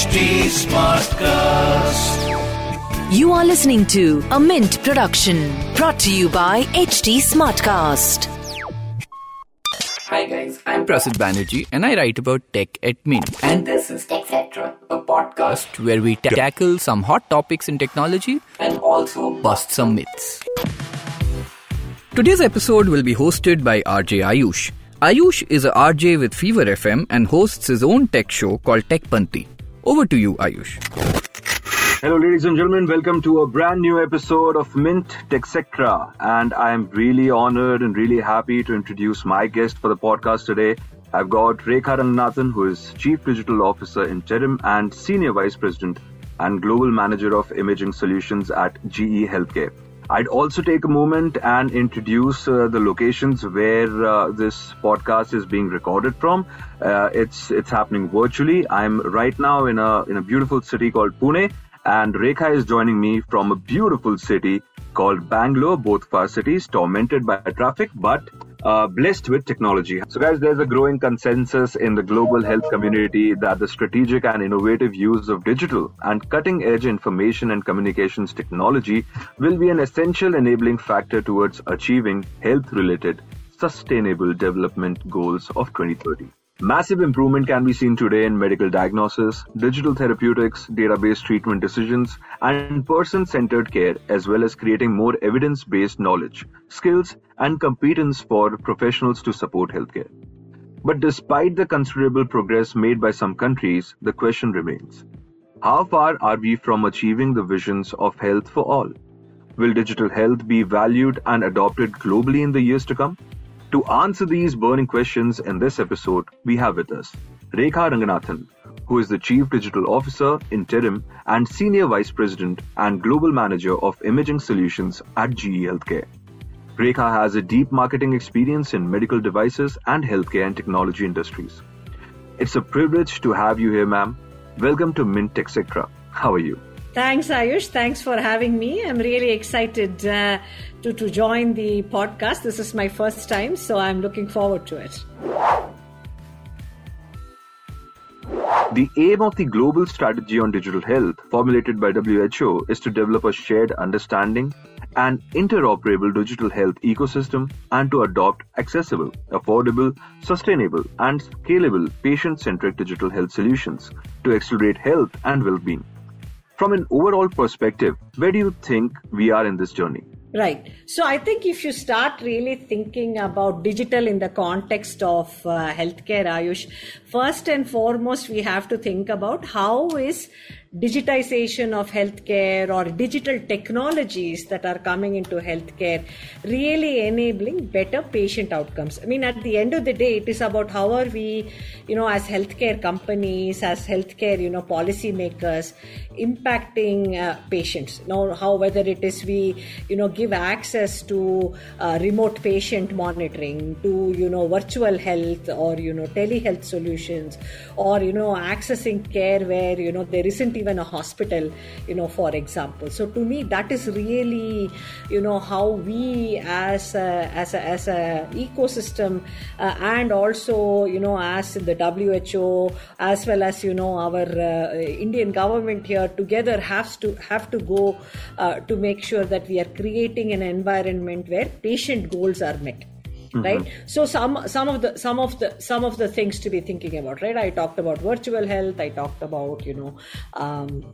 HT Smartcast. You are listening to a Mint production brought to you by HT Smartcast. Hi guys, I'm Prasid Banerjee and I write about tech at Mint. And this is TechCetra, a podcast where we ta- tackle some hot topics in technology and also bust some myths. Today's episode will be hosted by RJ Ayush. Ayush is a RJ with Fever FM and hosts his own tech show called Tech Panti. Over to you, Ayush. Hello, ladies and gentlemen. Welcome to a brand new episode of Mint TechCetra. And I'm really honored and really happy to introduce my guest for the podcast today. I've got Rekha Ranganathan, who is Chief Digital Officer Interim and Senior Vice President and Global Manager of Imaging Solutions at GE Healthcare. I'd also take a moment and introduce uh, the locations where uh, this podcast is being recorded from. Uh, it's it's happening virtually. I'm right now in a in a beautiful city called Pune, and Rekha is joining me from a beautiful city called Bangalore. Both of our cities tormented by traffic, but uh, blessed with technology. So, guys, there's a growing consensus in the global health community that the strategic and innovative use of digital and cutting edge information and communications technology will be an essential enabling factor towards achieving health related sustainable development goals of 2030. Massive improvement can be seen today in medical diagnosis, digital therapeutics, database treatment decisions, and person centered care, as well as creating more evidence based knowledge, skills, and competence for professionals to support healthcare. But despite the considerable progress made by some countries, the question remains How far are we from achieving the visions of health for all? Will digital health be valued and adopted globally in the years to come? To answer these burning questions in this episode, we have with us Rekha Ranganathan, who is the Chief Digital Officer, Interim, and Senior Vice President and Global Manager of Imaging Solutions at GE Healthcare. Rekha has a deep marketing experience in medical devices and healthcare and technology industries. It's a privilege to have you here, ma'am. Welcome to Mint Tech TechCetra. How are you? Thanks, Ayush. Thanks for having me. I'm really excited uh, to, to join the podcast. This is my first time, so I'm looking forward to it. The aim of the global strategy on digital health, formulated by WHO, is to develop a shared understanding and interoperable digital health ecosystem and to adopt accessible, affordable, sustainable, and scalable patient centric digital health solutions to accelerate health and well being. From an overall perspective, where do you think we are in this journey? Right. So I think if you start really thinking about digital in the context of uh, healthcare, Ayush, first and foremost, we have to think about how is digitization of healthcare or digital technologies that are coming into healthcare really enabling better patient outcomes. I mean, at the end of the day, it is about how are we, you know, as healthcare companies, as healthcare, you know, policymakers, impacting uh, patients. Now, how whether it is we, you know, give access to uh, remote patient monitoring, to you know, virtual health or you know, telehealth solutions, or you know, accessing care where you know there isn't even a hospital, you know, for example. So to me, that is really, you know, how we as a, as a, as a ecosystem uh, and also, you know, as the WHO, as well as, you know, our uh, Indian government here together has to have to go uh, to make sure that we are creating an environment where patient goals are met. Mm-hmm. right so some some of the some of the some of the things to be thinking about right? I talked about virtual health. I talked about you know um,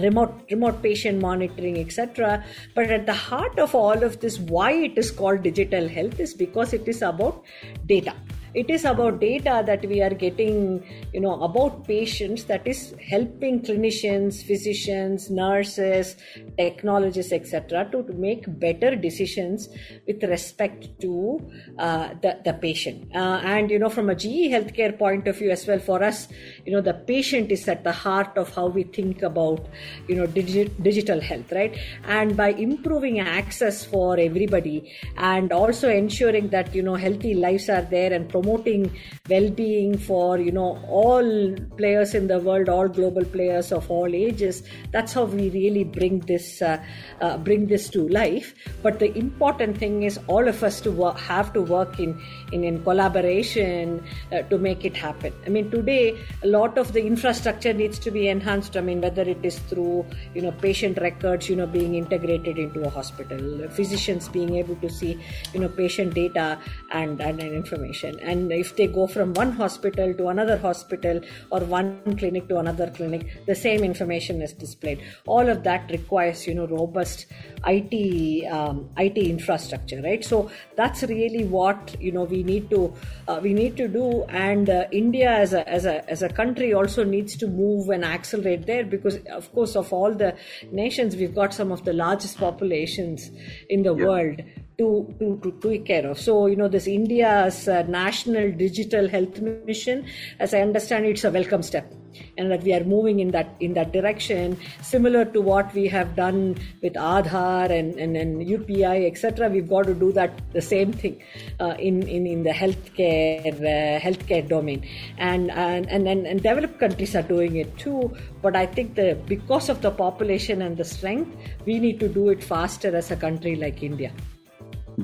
remote remote patient monitoring etc but at the heart of all of this why it is called digital health is because it is about data it is about data that we are getting you know about patients that is helping clinicians physicians nurses technologists etc to, to make better decisions with respect to uh, the, the patient. Uh, and you know from a ge healthcare point of view as well for us you know the patient is at the heart of how we think about you know digi- digital health right? And by improving access for everybody and also ensuring that you know healthy lives are there and promoting well-being for you know all players in the world, all global players of all ages. That's how we really bring this uh, uh, bring this to life. But the important thing is all of us to work, have to work in in, in collaboration uh, to make it happen. I mean, today a lot of the infrastructure needs to be enhanced. I mean, whether it is through you know patient records, you know, being integrated into a hospital, physicians being able to see you know patient data and, and, and information, and if they go from one hospital to another hospital or one clinic to another clinic, the same information is displayed. All of that requires you know robust IT um, IT infrastructure, right? So that's really what you know we need to uh, we need to do, and uh, India as a as a as a country also needs to move and accelerate there because of course of all the nations we've got some of the largest populations in the Yeah. world to, to, to take care of. So, you know, this India's uh, national digital health mission, as I understand, it's a welcome step. And that we are moving in that in that direction, similar to what we have done with Aadhaar and, and, and UPI, etc. We've got to do that the same thing uh, in, in in the healthcare uh, healthcare domain, and and, and and and developed countries are doing it too. But I think the because of the population and the strength, we need to do it faster as a country like India.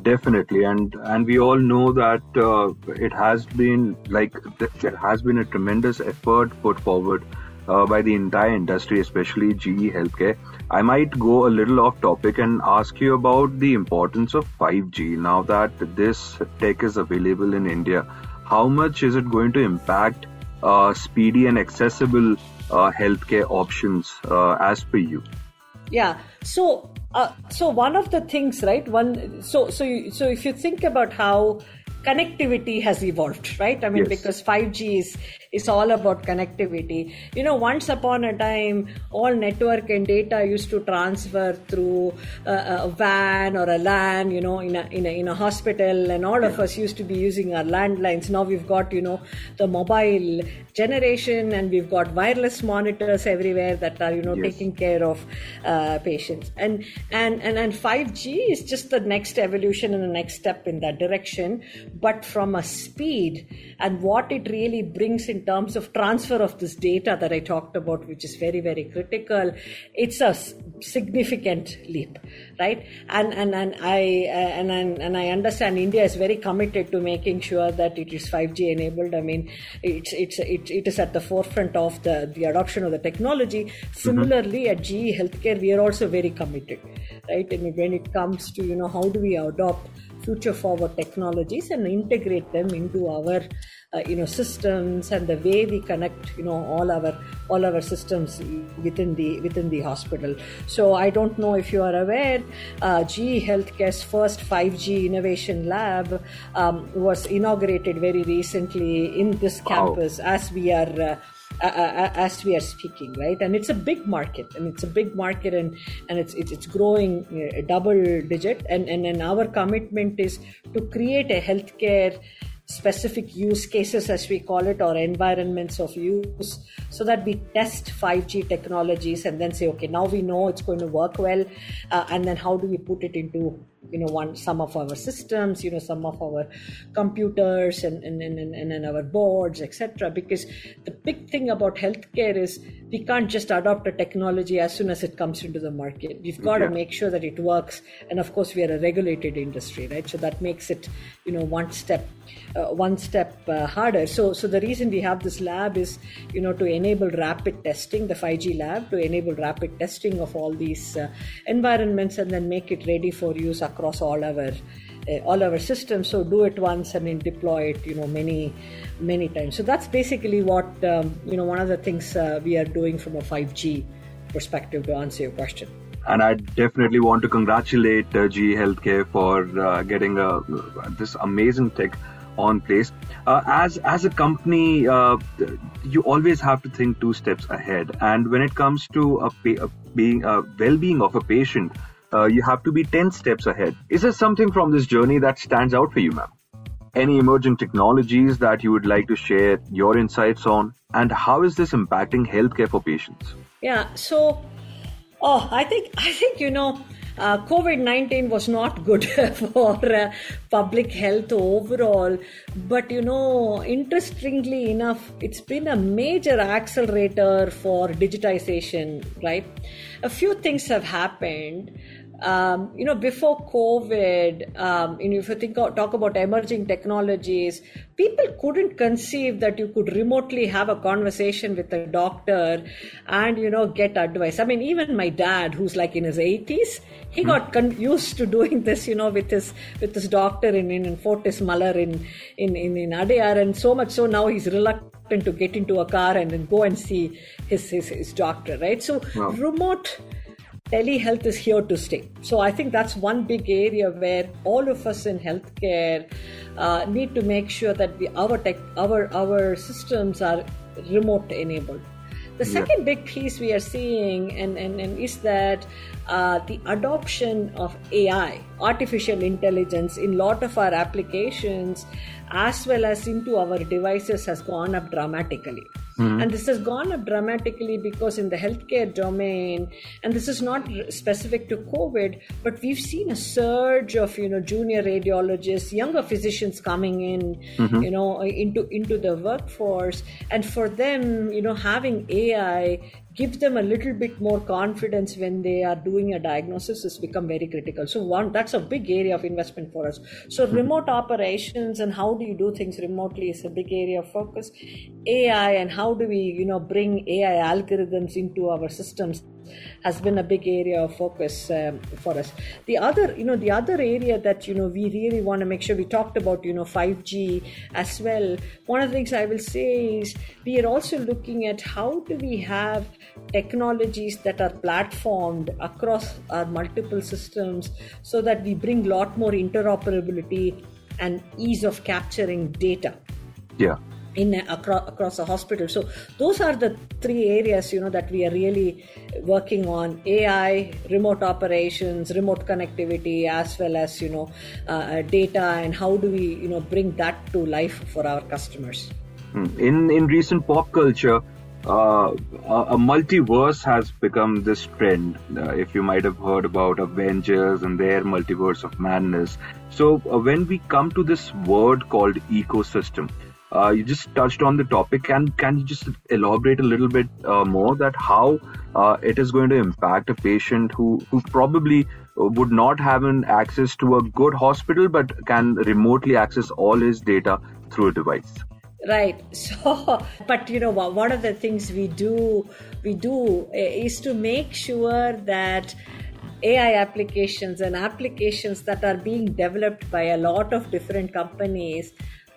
Definitely, and and we all know that uh, it has been like th- there has been a tremendous effort put forward uh, by the entire industry, especially GE Healthcare. I might go a little off topic and ask you about the importance of 5G. Now that this tech is available in India, how much is it going to impact uh, speedy and accessible uh, healthcare options uh, as per you? Yeah. So, uh, so one of the things, right? One. So, so, you, so if you think about how connectivity has evolved, right? I mean, Yes. because 5G is is all about connectivity. You know, once upon a time, all network and data used to transfer through a, a WAN or a LAN. You know, in a in a in a hospital, and all of us used to be using our landlines. Now we've got you know the mobile generation, and we've got wireless monitors everywhere that are you know Yes. taking care of uh, patients and and and and 5g is just the next evolution and the next step in that direction but from a speed and what it really brings in terms of transfer of this data that i talked about which is very very critical it's a significant leap right? And and and i and and, and i understand india is very committed to making sure that it is 5g enabled. I mean it's it's it, it is at the forefront of the the adoption of the technology. Similarly at ge healthcare we are also very committed right? And when it comes to you know how do we adopt future forward technologies and integrate them into our uh, you know systems and the way we connect you know all our all our systems within the within the hospital so i don't know if you are aware uh, ge healthcare's first 5g innovation lab um, was inaugurated very recently in this Wow. campus as we are uh, uh, uh, as we are speaking, right? And it's a big market, and it's a big market, and and it's it's, it's growing uh, double digit, and, and and our commitment is to create a healthcare specific use cases as we call it or environments of use so that we test 5g technologies and then say okay now we know it's going to work well uh, and then how do we put it into you know one some of our systems you know some of our computers and and, and, and, and our boards etc because the big thing about healthcare is we can't just adopt a technology as soon as it comes into the market. We've got Yeah. to make sure that it works. And of course we are a regulated industry right? So that makes it you know one step uh, one step uh, harder. So so the reason we have this lab is you know to enable rapid testing the 5g lab to enable rapid testing of all these uh, environments and then make it ready for use across all our uh, all our systems. So do it once and then deploy it you know many many times. So that's basically what um, you know one of the things uh, we are doing from a 5g perspective to answer your question. And I definitely want to congratulate uh, GE Healthcare for uh, getting uh, this amazing tech on place. Uh, as as a company, uh, you always have to think two steps ahead. And when it comes to a, a being a well-being of a patient, uh, you have to be ten steps ahead. Is there something from this journey that stands out for you, ma'am? Any emerging technologies that you would like to share your insights on, and how is this impacting healthcare for patients? Yeah. So, oh, I think I think you know, uh, COVID 19 was not good for uh, public health overall. But, you know, interestingly enough, it's been a major accelerator for digitization, right? A few things have happened um, you know, before COVID, um, you know, if you think talk about emerging technologies, people couldn't conceive that you could remotely have a conversation with a doctor and you know get advice. I mean, even my dad, who's like in his 80s, he got con- used to doing this, you know, with his with his doctor in in, in Fortis Malar in in in, in Adyar, and so much so now he's reluctant to get into a car and then go and see his his, his doctor, right? So wow. remote telehealth is here to stay. So I think that's one big area where all of us in healthcare uh, need to make sure that we, our tech, our our systems are remote enabled. The second yeah. big piece we are seeing and, and, and is that uh, the adoption of AI, artificial intelligence, in a lot of our applications as well as into our devices has gone up dramatically. Mm-hmm. And this has gone up dramatically because in the healthcare domain, and this is not specific to COVID, but we've seen a surge of you know junior radiologists, younger physicians coming in, mm-hmm. you know, into into the workforce, and for them, you know, having AI give them a little bit more confidence when they are doing a diagnosis has become very critical. So one that's a big area of investment for us. So mm-hmm. remote operations and how do you do things remotely is a big area of focus. Ai and how do we you know bring ai algorithms into our systems has been a big area of focus um, for us. The other, you know, the other area that you know we really want to make sure we talked about, you know, 5G as well. One of the things I will say is we are also looking at how do we have technologies that are platformed across our multiple systems so that we bring a lot more interoperability and ease of capturing data. Yeah in across, across a hospital so those are the three areas you know that we are really working on ai remote operations remote connectivity as well as you know uh, data and how do we you know bring that to life for our customers hmm. in in recent pop culture uh, a multiverse has become this trend. Uh, if you might have heard about Avengers and their multiverse of madness. So, uh, when we come to this word called ecosystem, uh, you just touched on the topic. Can can you just elaborate a little bit uh, more that how uh, it is going to impact a patient who who probably would not have an access to a good hospital but can remotely access all his data through a device right so but you know one of the things we do we do eh, is to make sure that AI applications and applications that are being developed by a lot of different companies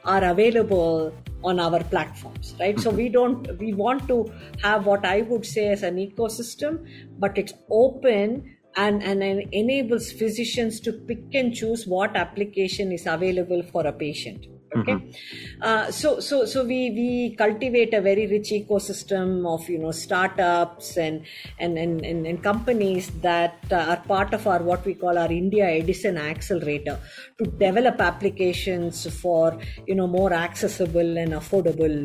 are available on our platforms right? So we don't we want to have what i would say as an ecosystem but it's open and, and, enables physicians to pick and choose what application is available for a patient okay mm-hmm. uh, so so so we we cultivate a very rich ecosystem of you know startups and and and, and, and companies that uh, are part of our what we call our india edison accelerator to develop applications for you know more accessible and affordable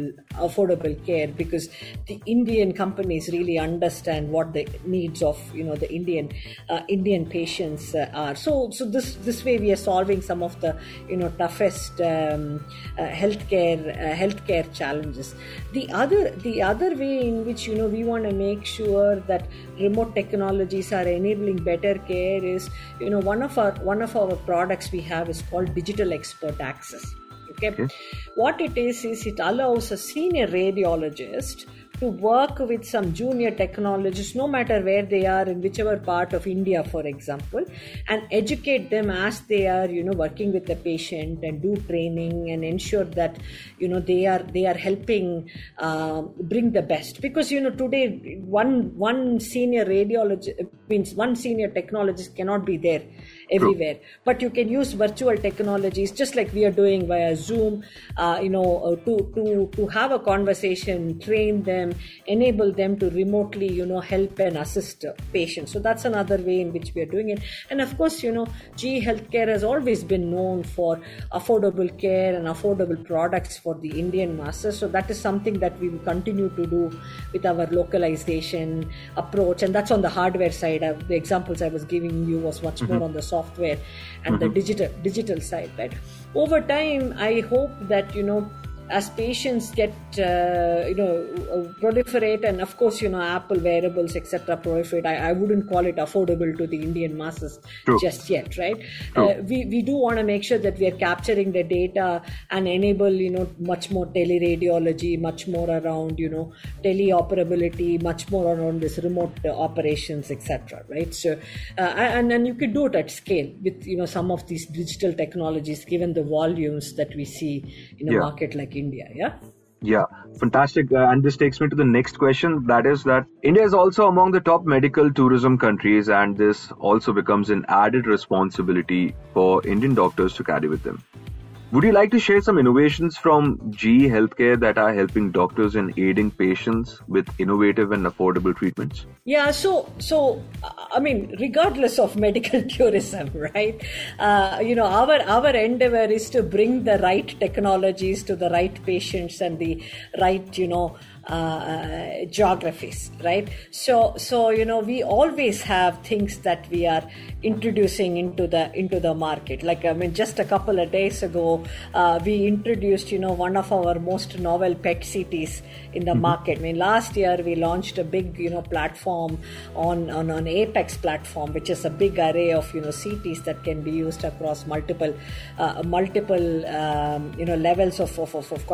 affordable care because the indian companies really understand what the needs of you know the indian uh, indian patients uh, are so so this this way we are solving some of the you know toughest um, uh, healthcare uh, healthcare challenges. The other the other way in which you know we want to make sure that remote technologies are enabling better care is you know one of our one of our products we have is called digital expert access. Okay, okay. what it is is it allows a senior radiologist to work with some junior technologists, no matter where they are in whichever part of India, for example, and educate them as they are, you know, working with the patient and do training and ensure that, you know, they are they are helping uh, bring the best. Because you know today one one senior radiologist means one senior technologist cannot be there everywhere. True. But you can use virtual technologies, just like we are doing via Zoom, uh, you know, uh, to to to have a conversation, train them them, enable them to remotely, you know, help and assist patients. So that's another way in which we are doing it. And of course, you know, GE Healthcare has always been known for affordable care and affordable products for the Indian masses. So that is something that we will continue to do with our localization approach. And that's on the hardware side. The examples I was giving you was much mm-hmm. more on the software and mm-hmm. the digital digital side, but Over time, I hope that you know as patients get uh, you know proliferate and of course you know apple wearables etc proliferate I, I wouldn't call it affordable to the indian masses True. just yet right uh, we, we do want to make sure that we are capturing the data and enable you know much more teleradiology much more around you know teleoperability much more around this remote operations etc right so uh, and and you could do it at scale with you know some of these digital technologies given the volumes that we see in a yeah. market like India. Yeah. Yeah, fantastic. Uh, and this takes me to the next question. That is that India is also among the top medical tourism countries, and this also becomes an added responsibility for Indian doctors to carry with them. Would you like to share some innovations from GE Healthcare that are helping doctors and aiding patients with innovative and affordable treatments? Yeah, so so I mean, regardless of medical tourism, right? Uh, you know, our our endeavor is to bring the right technologies to the right patients and the right, you know, uh, geographies, right? So, so you know, we always have things that we are introducing into the into the market. Like I mean, just a couple of days ago, uh, we introduced you know one of our most novel PET CTs in the mm-hmm. market. I mean, last year we launched a big you know platform on on an Apex platform, which is a big array of you know CTs that can be used across multiple uh, multiple um, you know levels of of, of, of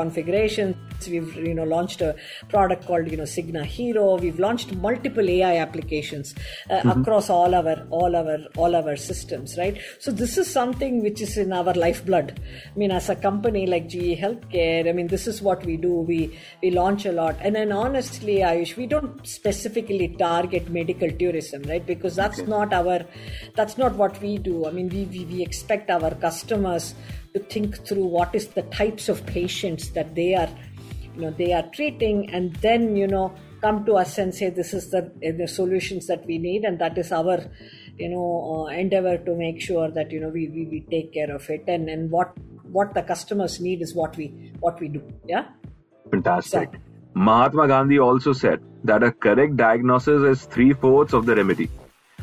We've you know launched a product called you know SIGNA Hero. We've launched multiple AI applications uh, mm-hmm. across all our all our all our systems, right? So this is something which is in our lifeblood. I mean, as a company like GE Healthcare, I mean, this is what we do. We we launch a lot, and then honestly, Ayush, we don't specifically target medical tourism, right? Because that's okay. not our that's not what we do. I mean, we, we we expect our customers to think through what is the types of patients that they are you know they are treating and then you know come to us and say this is the, the solutions that we need and that is our you know uh, endeavor to make sure that you know we, we, we take care of it and and what what the customers need is what we what we do. Yeah? Fantastic. So, mahatma gandhi also said that a correct diagnosis is three-fourths of the remedy.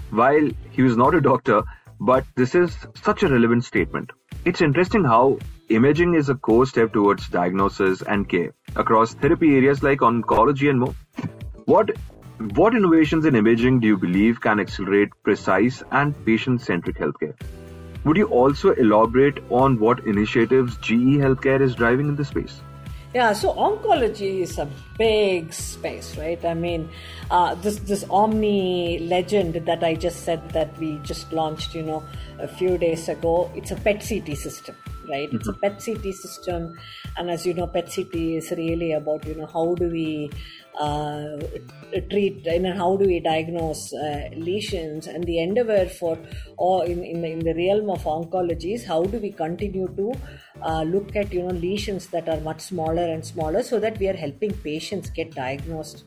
While he was not a doctor but this is such a relevant statement. It's interesting how imaging is a core step towards diagnosis and care across therapy areas like oncology and more. What what innovations in imaging do you believe can accelerate precise and patient-centric healthcare? Would you also elaborate on what initiatives GE Healthcare is driving in this space? Yeah, so oncology is a big space, right? I mean, uh, this this Omni Legend that I just said that we just launched, you know, a few days ago. It's a PET CT system, right? Mm-hmm. It's a PET CT system, and as you know, PET CT is really about you know how do we uh, treat and how do we diagnose uh, lesions and the endeavor for or in, in, the, in the realm of oncology is how do we continue to uh, look at you know lesions that are much smaller and smaller so that we are helping patients get diagnosed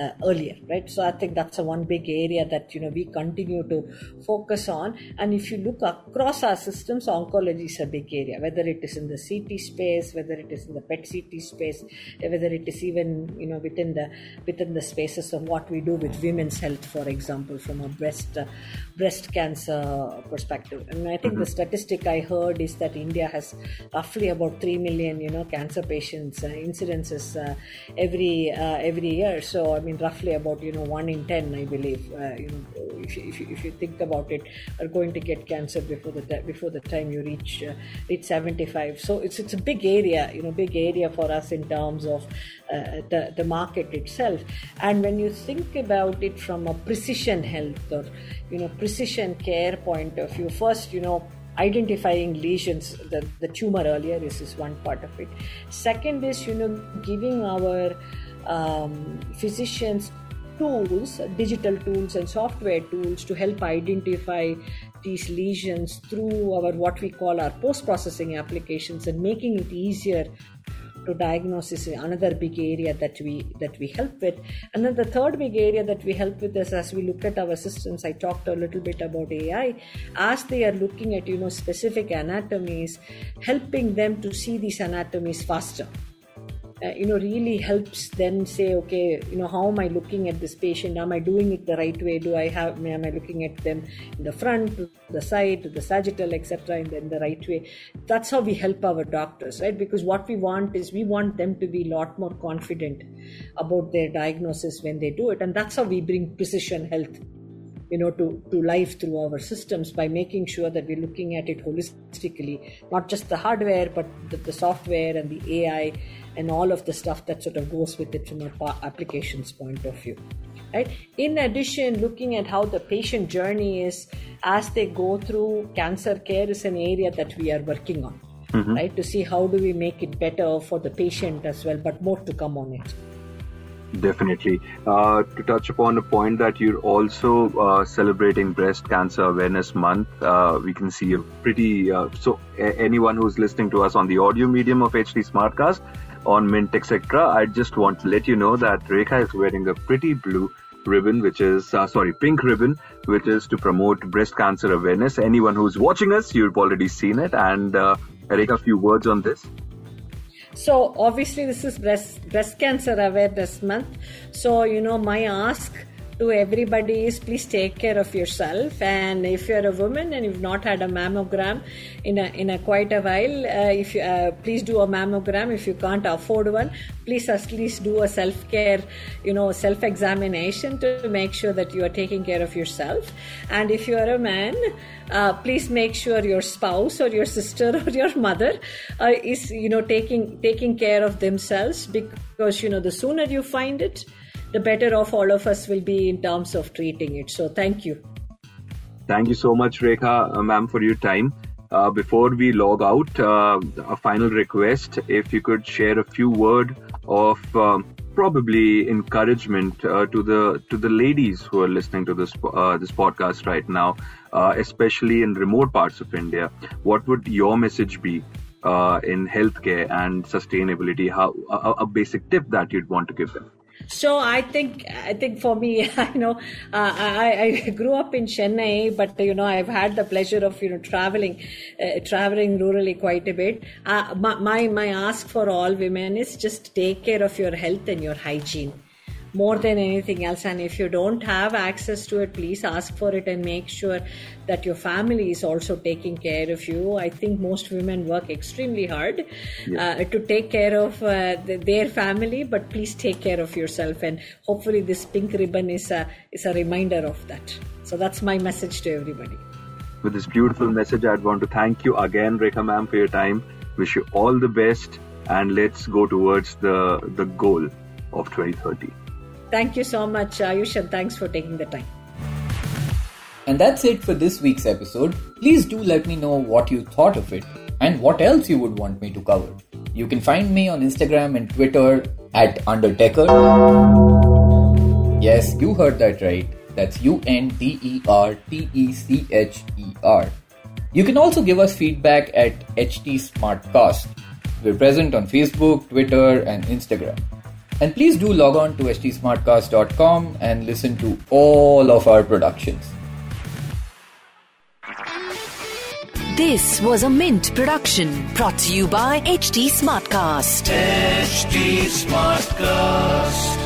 uh, earlier right? So i think that's a one big area that you know we continue to focus on. And if you look across our systems oncology is a big area whether it is in the ct space whether it is in the pet ct space whether it is even you know within the within the spaces of what we do with women's health for example from a breast uh, breast cancer perspective. And i think mm-hmm. the statistic i heard is that india has roughly about 3 million you know cancer patients uh, incidences uh, every uh, every year. So mean, roughly about you know one in ten, I believe. Uh, you know, if you, if you, if you think about it, are going to get cancer before the before the time you reach uh, reach seventy five. So it's it's a big area, you know, big area for us in terms of uh, the the market itself. And when you think about it from a precision health or you know precision care point of view, first you know identifying lesions the, the tumor earlier this is one part of it second is you know giving our um, physicians tools, digital tools and software tools to help identify these lesions through our what we call our post processing applications and making it easier to diagnose is another big area that we that we help with. And then the third big area that we help with is as we look at our systems. I talked a little bit about AI. As they are looking at you know specific anatomies, helping them to see these anatomies faster uh, you know really helps then say okay you know how am i looking at this patient? Am i doing it the right way? Do i have am i looking at them in the front the side the sagittal etc in the, in the right way? That's how we help our doctors right? Because what we want is we want them to be a lot more confident about their diagnosis when they do it. And that's how we bring precision health you know to, to life through our systems by making sure that we're looking at it holistically not just the hardware but the, the software and the ai and all of the stuff that sort of goes with it from a applications point of view right? In addition looking at how the patient journey is as they go through cancer care is an area that we are working on mm-hmm. right? To see how do we make it better for the patient as well but more to come on it Definitely. Uh, to touch upon a point that you're also uh, celebrating Breast Cancer Awareness Month, uh, we can see a pretty. Uh, so, a- anyone who's listening to us on the audio medium of HT Smartcast, on Mint, etc., I just want to let you know that Rekha is wearing a pretty blue ribbon, which is, uh, sorry, pink ribbon, which is to promote breast cancer awareness. Anyone who's watching us, you've already seen it. And uh, Rekha, a few words on this. So obviously this is breast breast cancer awareness month. So you know my ask to everybody is please take care of yourself. And if you're a woman and you've not had a mammogram in a in a quite a while uh, if you uh, please do a mammogram. If you can't afford one please at least do a self care you know self examination to make sure that you are taking care of yourself. And if you are a man uh, please make sure your spouse or your sister or your mother uh, is you know taking taking care of themselves because you know the sooner you find it the better off all of us will be in terms of treating it. So thank you. Thank you so much, Rekha, uh, ma'am, for your time. Uh, before we log out, uh, a final request: if you could share a few words of um, probably encouragement uh, to the to the ladies who are listening to this uh, this podcast right now, uh, especially in remote parts of India. What would your message be in healthcare and sustainability? How a, a basic tip that you'd want to give them? So I think I think for me, I know uh, I, I grew up in Chennai, but you know I've had the pleasure of you know traveling, uh, traveling rurally quite a bit. Uh, my my ask for all women is just take care of your health and your hygiene more than anything else. And if you don't have access to it, please ask for it and make sure that your family is also taking care of you. I think most women work extremely hard uh, to take care of uh, the, their family, but please take care of yourself. And hopefully, this pink ribbon is a, is a reminder of that. So that's my message to everybody. With this beautiful message, I'd want to thank you again, Rekha ma'am, for your time. Wish you all the best, and let's go towards the the goal of 2030. Thank you so much, Ayush, and thanks for taking the time. And that's it for this week's episode. Please do let me know what you thought of it and what else you would want me to cover. You can find me on Instagram and Twitter at Undertecher. Yes, you heard that right. That's U N D E R T E C H E R. You can also give us feedback at HT Smartcast. We're present on Facebook, Twitter, and Instagram. And please do log on to htsmartcast.com and listen to all of our productions. This was a Mint production brought to you by HT Smartcast. HT Smartcast.